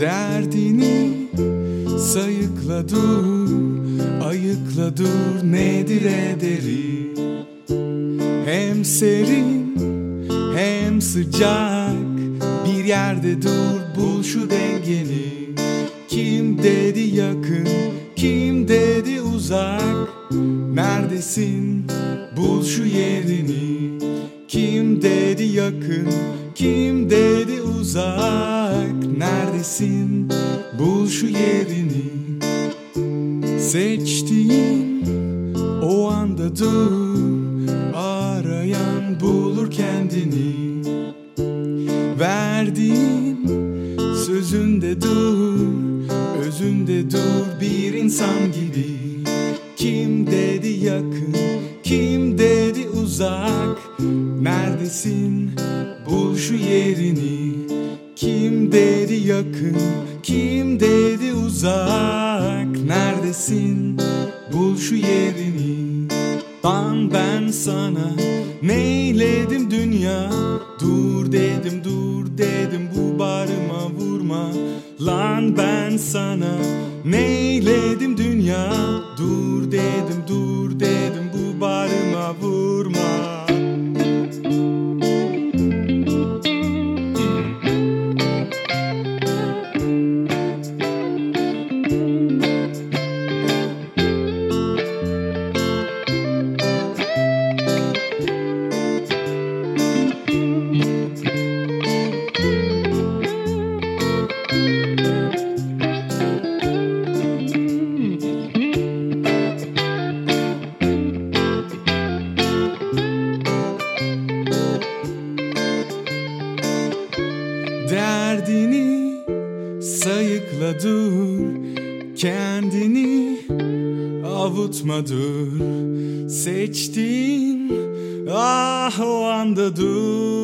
Derdini sayıkla dur, ayıkla dur. Nedir ederi? Hem serin hem sıcak. Bir yerde dur bul şu dengeni. Neredesin? Bul şu yerini. Kim dedi yakın kim dedi uzak? Neredesin? Bul şu yerini. Seçtiğin o anda dur. Arayan bulur kendini. Verdiğin sözünde dur. Özünde dur bir insan gibi. Kim uzak Neredesin? Bul şu yerini. Kim dedi yakın kim dedi uzak? Neredesin? Bul şu yerini. Dan ben sana neyledim dünya? Dur dedim dur dedim bu barıma vurma. Lan ben sana neyledim dünya Derdini sayıkla dur Kendini avutma dur. Seçtiğin ah o anda dur